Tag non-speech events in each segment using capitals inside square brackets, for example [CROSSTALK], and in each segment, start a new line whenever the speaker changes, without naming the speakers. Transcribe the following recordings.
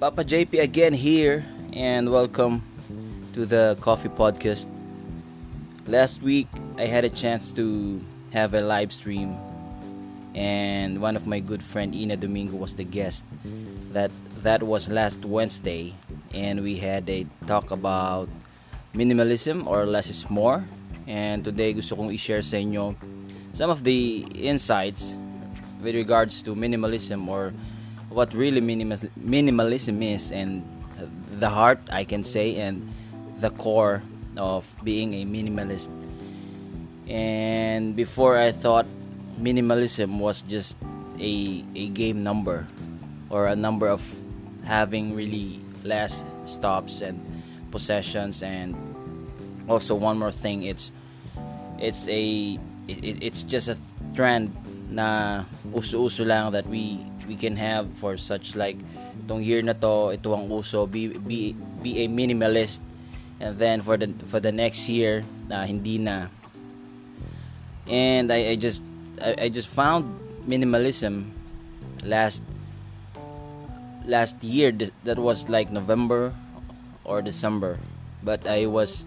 Papa JP again here, and welcome to the Coffee Podcast. Last week, I had a chance to have a live stream, and one of my good friend Ina Domingo was the guest. That that was last Wednesday, and we had a talk about minimalism or less is more. And today, gusto kong i-share sa inyo some of the insights with regards to minimalism or what really minimal, minimalism is and the heart I can say and the core of being a minimalist. And before I thought minimalism was just a a game number or a number of having really less stops and possessions. And also one more thing it's it's a it, it's just a trend na uso-uso lang that we we can have for such like itong year na to ito ang uso be be be a minimalist. And then for the for the next year na uh, hindi na. And I, I just I, I just found minimalism last last year. That was like November or December. But I was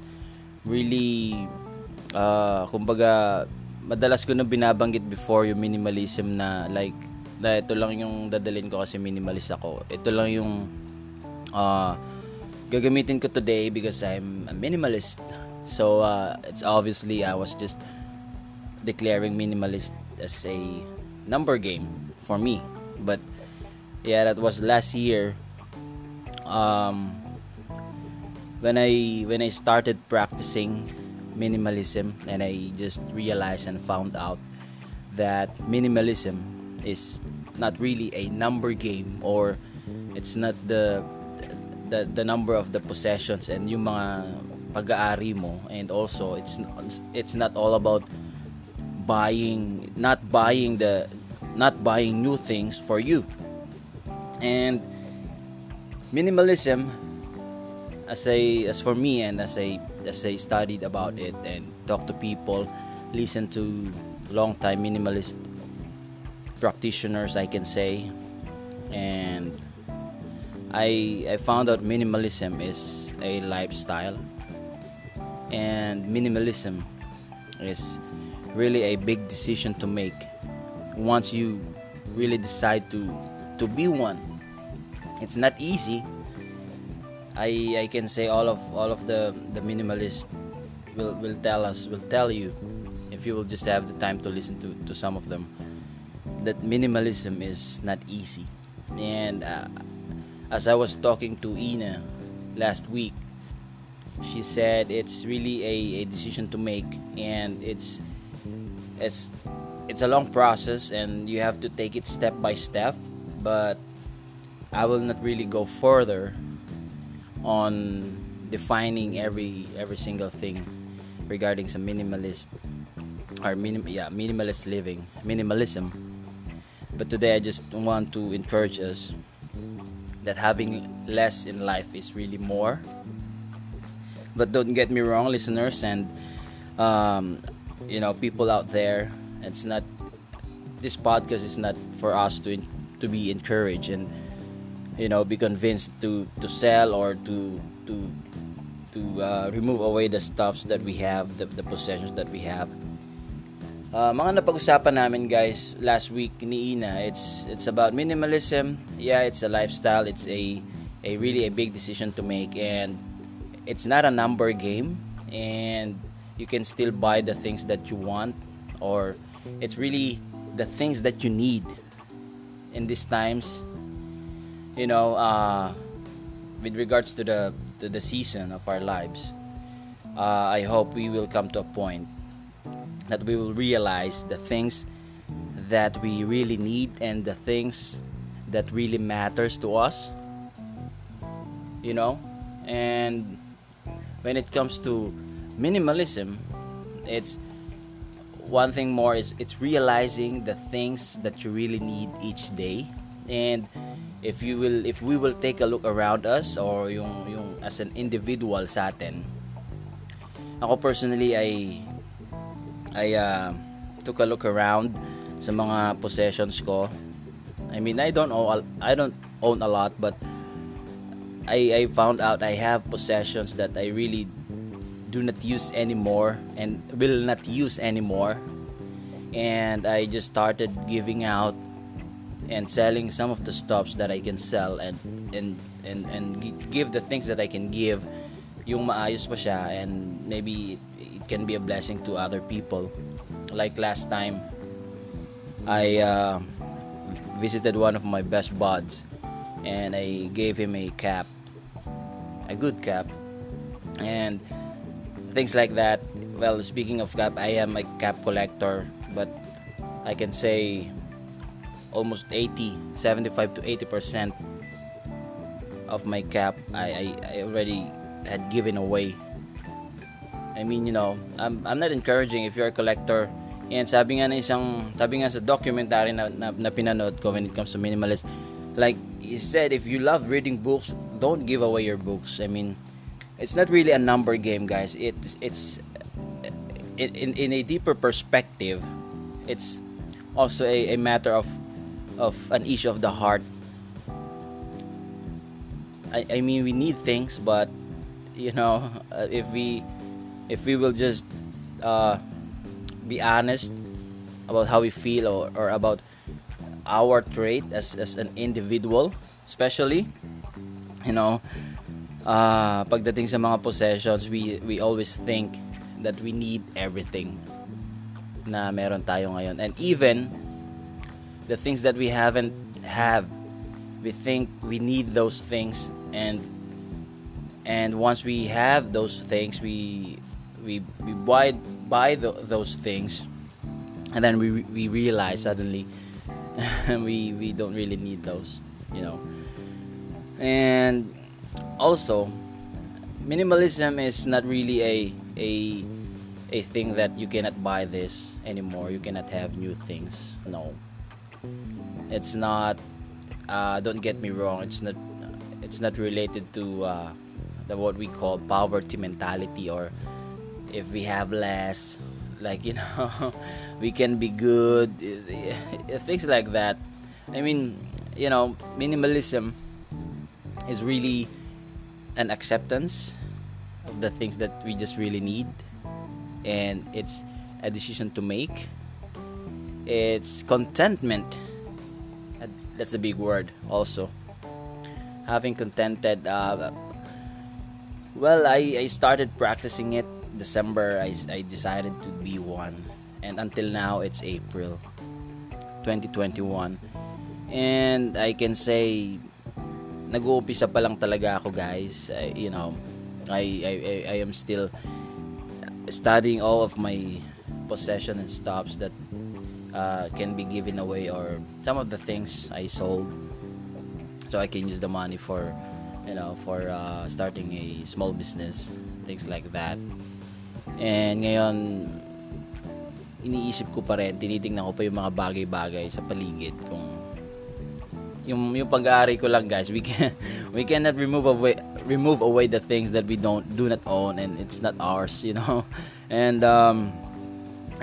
really uh, kumbaga madalas ko na binabanggit before yung minimalism na like na ito lang yung dadalhin ko kasi minimalist ako. Ito lang yung uh, gagamitin ko today because I'm a minimalist. So uh, it's obviously I was just declaring minimalist as a number game for me. But yeah, that was last year. Um, when I when I started practicing minimalism and I just realized and found out that minimalism is not really a number game or it's not the the, the number of the possessions and yung mga pag-aari mo. And also it's it's not all about buying not buying the not buying new things for you. And minimalism as I as for me and as I as I studied about it and talked to people, listen to long time minimalist practitioners I can say. And I I found out minimalism is a lifestyle. And minimalism is really a big decision to make once you really decide to to be one. It's not easy. I I can say all of all of the the minimalist will will tell us will tell you if you will just have the time to listen to to some of them that minimalism is not easy. And uh, as I was talking to Ina last week she said it's really a, a decision to make and it's it's it's a long process and you have to take it step by step but I will not really go further on defining every every single thing regarding some minimalist or minim yeah minimalist living minimalism but today i just want to encourage us that having less in life is really more. But don't get me wrong listeners and um, you know people out there it's not this podcast is not for us to to be encouraged and you know be convinced to to sell or to to to uh, remove away the stuffs that we have the, the possessions that we have uh, mga napag-usapan namin guys last week ni Ina it's it's about minimalism. Yeah it's a lifestyle. It's a a really a big decision to make and it's not a number game and you can still buy the things that you want or it's really the things that you need in these times you know, uh, with regards to the to the season of our lives, uh, I hope we will come to a point that we will realize the things that we really need and the things that really matters to us. You know, and when it comes to minimalism, it's one thing more is it's realizing the things that you really need each day and if you will if we will take a look around us or yung yung as an individual sa atin ako personally I I uh, took a look around sa mga possessions ko. I mean I don't own I don't own a lot but I, I found out I have possessions that I really do not use anymore and will not use anymore. And I just started giving out and selling some of the stuffs that I can sell and and and and give the things that I can give. Yung maayos pa siya and maybe can be a blessing to other people. Like last time I uh, visited one of my best buds and I gave him a cap a good cap. And things like that well speaking of cap I am a cap collector but I can say almost 80 75 to 80 percent of my cap I, I, I already had given away I mean you know I'm, I'm not encouraging if you're a collector. And sabi nga na isang sabi nga sa documentary na, na, na pinanood ko when it comes to minimalist like he said if you love reading books don't give away your books. I mean it's not really a number game guys. It's it's in, in, a deeper perspective it's also a, a matter of of an issue of the heart. I, I mean, we need things, but you know, [LAUGHS] if we if we will just uh, be honest about how we feel or, or about our trait as, as an individual, especially, you know, uh, pagdating sa mga possessions, we we always think that we need everything na meron tayo ngayon. And even the things that we haven't have we think we need those things and and once we have those things we we, we buy buy the, those things and then we we realize suddenly [LAUGHS] we we don't really need those you know. And also minimalism is not really a a a thing that you cannot buy this anymore you cannot have new things no. It's not uh, don't get me wrong it's not it's not related to uh, the what we call poverty mentality or if we have less like you [LAUGHS] know we can be good things like that. I mean you know minimalism is really an acceptance of the things that we just really need and it's a decision to make. It's contentment. That's a big word also. Having contented uh, well I, I started practicing it december I, I decided to be one. And until now it's april 2021 and i can say nag-uumpisa pa lang talaga ako guys. I, you know I, I, I am still studying all of my possession and stops that uh, can be given away or some of the things I sold. So I can use the money for you know for uh, starting a small business things like that and ngayon iniisip ko pa rin tinitingnan ko pa yung mga bagay-bagay sa paligid kung yung yung pag-aari ko lang guys we can [LAUGHS] we cannot remove away remove away the things that we don't do not own and it's not ours you know? [LAUGHS] And um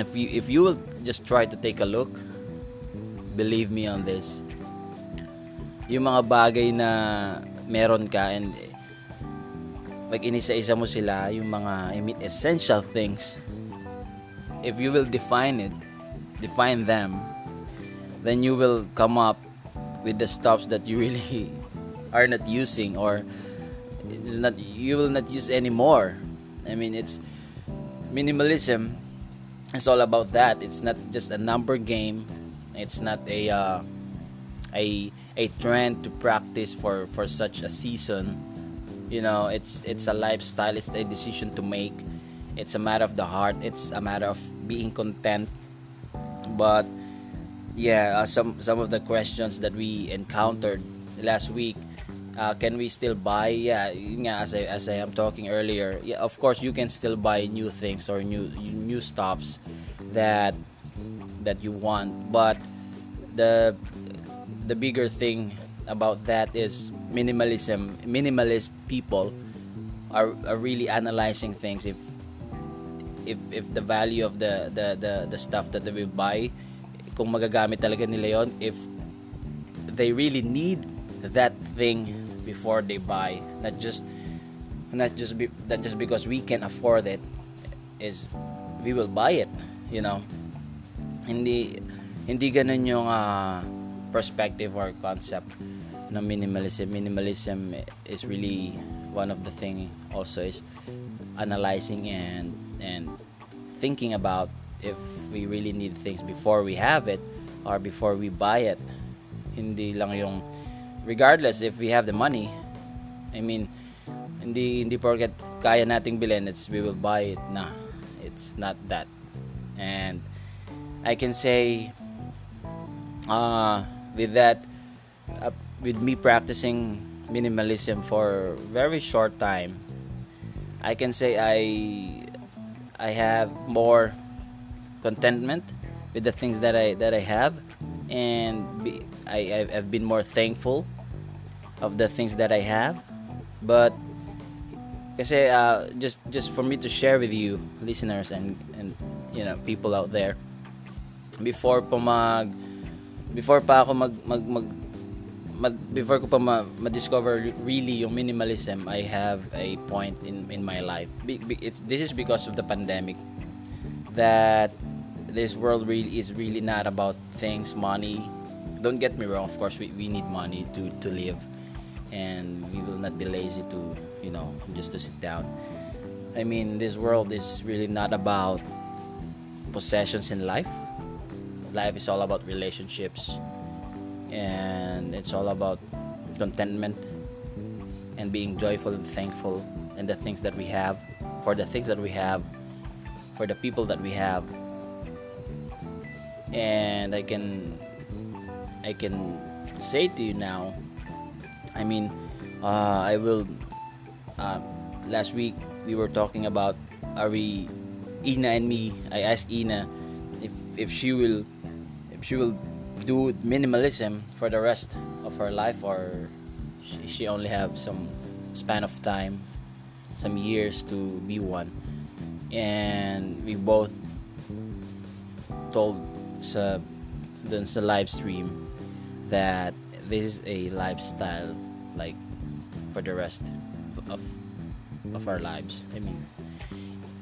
if you if you will just try to take a look believe me on this yung mga bagay na meron ka and pag inisa-isa mo sila yung mga I mean essential things if you will define it define them then you will come up with the stuffs that you really [LAUGHS] are not using or it's not you will not use anymore i mean it's minimalism it's all about that. It's not just a number game. It's not a uh, a a trend to practice for for such a season. You know, it's it's a lifestyle. It's a decision to make. It's a matter of the heart. It's a matter of being content. But yeah, uh, some some of the questions that we encountered last week uh, can we still buy yeah as I, as I am talking earlier yeah of course you can still buy new things or new new stuffs that that you want but the the bigger thing about that is minimalism minimalist people are, are really analyzing things. If if if the value of the the the, the stuff that they will buy kung magagamit talaga nila yon if they really need that thing before they buy not just not just be, not just because we can afford it is we will buy it you know? Hindi hindi ganun yung uh, perspective or concept ng minimalism minimalism is really one of the thing also is analyzing and and thinking about if we really need things before we have it or before we buy it. Hindi lang yung regardless if we have the money I mean hindi hindi porket kaya nating bilhin it's we will buy it na. It's not that. And I can say uh, with that uh, with me practicing minimalism for very short time I can say I I have more contentment with the things that I that I have. And be, I I've been more thankful of the things that I have. But kasi uh, just just for me to share with you listeners and and you know people out there before pa before pa ako mag, mag, mag before ko pa ma, ma-discover really yung minimalism I have a point in in my life. Be, be, it, this is because of the pandemic. That this world really is really not about things money. Don't get me wrong of course we, we need money to to live. And we will not be lazy to you know just to sit down. I mean this world is really not about possessions in life. Life is all about relationships and it's all about contentment and being joyful and thankful and the things that we have for the things that we have for the people that we have. And i can i can say to you now i mean uh, i will uh, last week we were talking about are we Ina and me I asked Ina if if she will if she will do minimalism for the rest of her life or she, she only have some span of time some years to be one and we both told sa dun sa live stream that this is a lifestyle like for the rest of of our lives. I mean,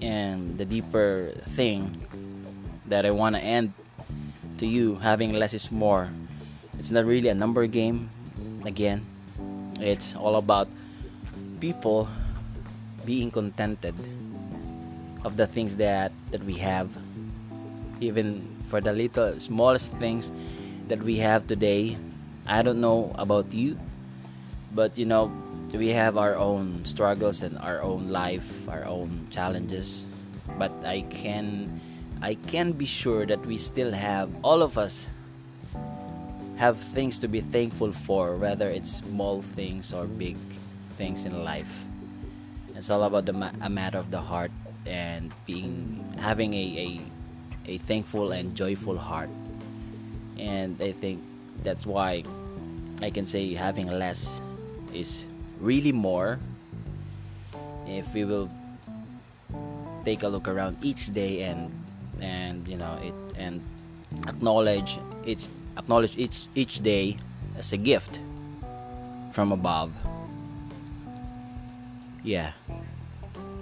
and the deeper thing that I want to end to you, having less is more. It's not really a number game. Again, it's all about people being contented of the things that that we have, even for the little smallest things that we have today. I don't know about you, but you know we have our own struggles and our own life, our own challenges. But I can I can be sure that we still have all of us have things to be thankful for, whether it's small things or big things in life. It's all about the ma- a matter of the heart and being having a, a a thankful and joyful heart. And I think that's why I can say having less is really more if we will take a look around each day and and you know it and acknowledge each acknowledge each each day as a gift from above. Yeah.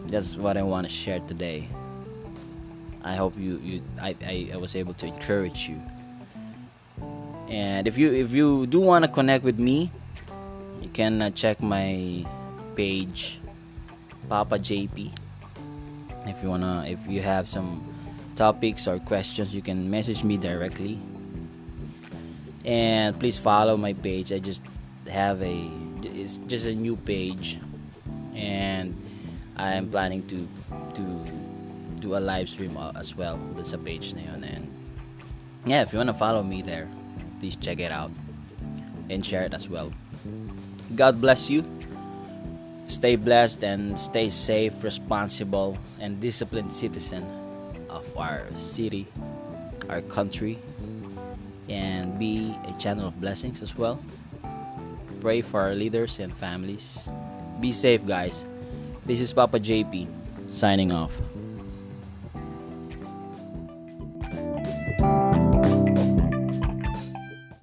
That's what i want to share today. I hope you you I, I, I was able to encourage you. And if you if you do want to connect with me you can uh, check my page papa jp if you wanna if you have some topics or questions you can message me directly. And please follow my page. I just have a it's just a new page. And i am planning to to do a live stream uh, as well there's a page na and yeah if you want to follow me there please check it out and share it as well. God bless you. Stay blessed and stay safe, responsible, and disciplined citizen of our city, our country, and be a channel of blessings as well. Pray for our leaders and families. Be safe, guys. This is Papa JP signing off.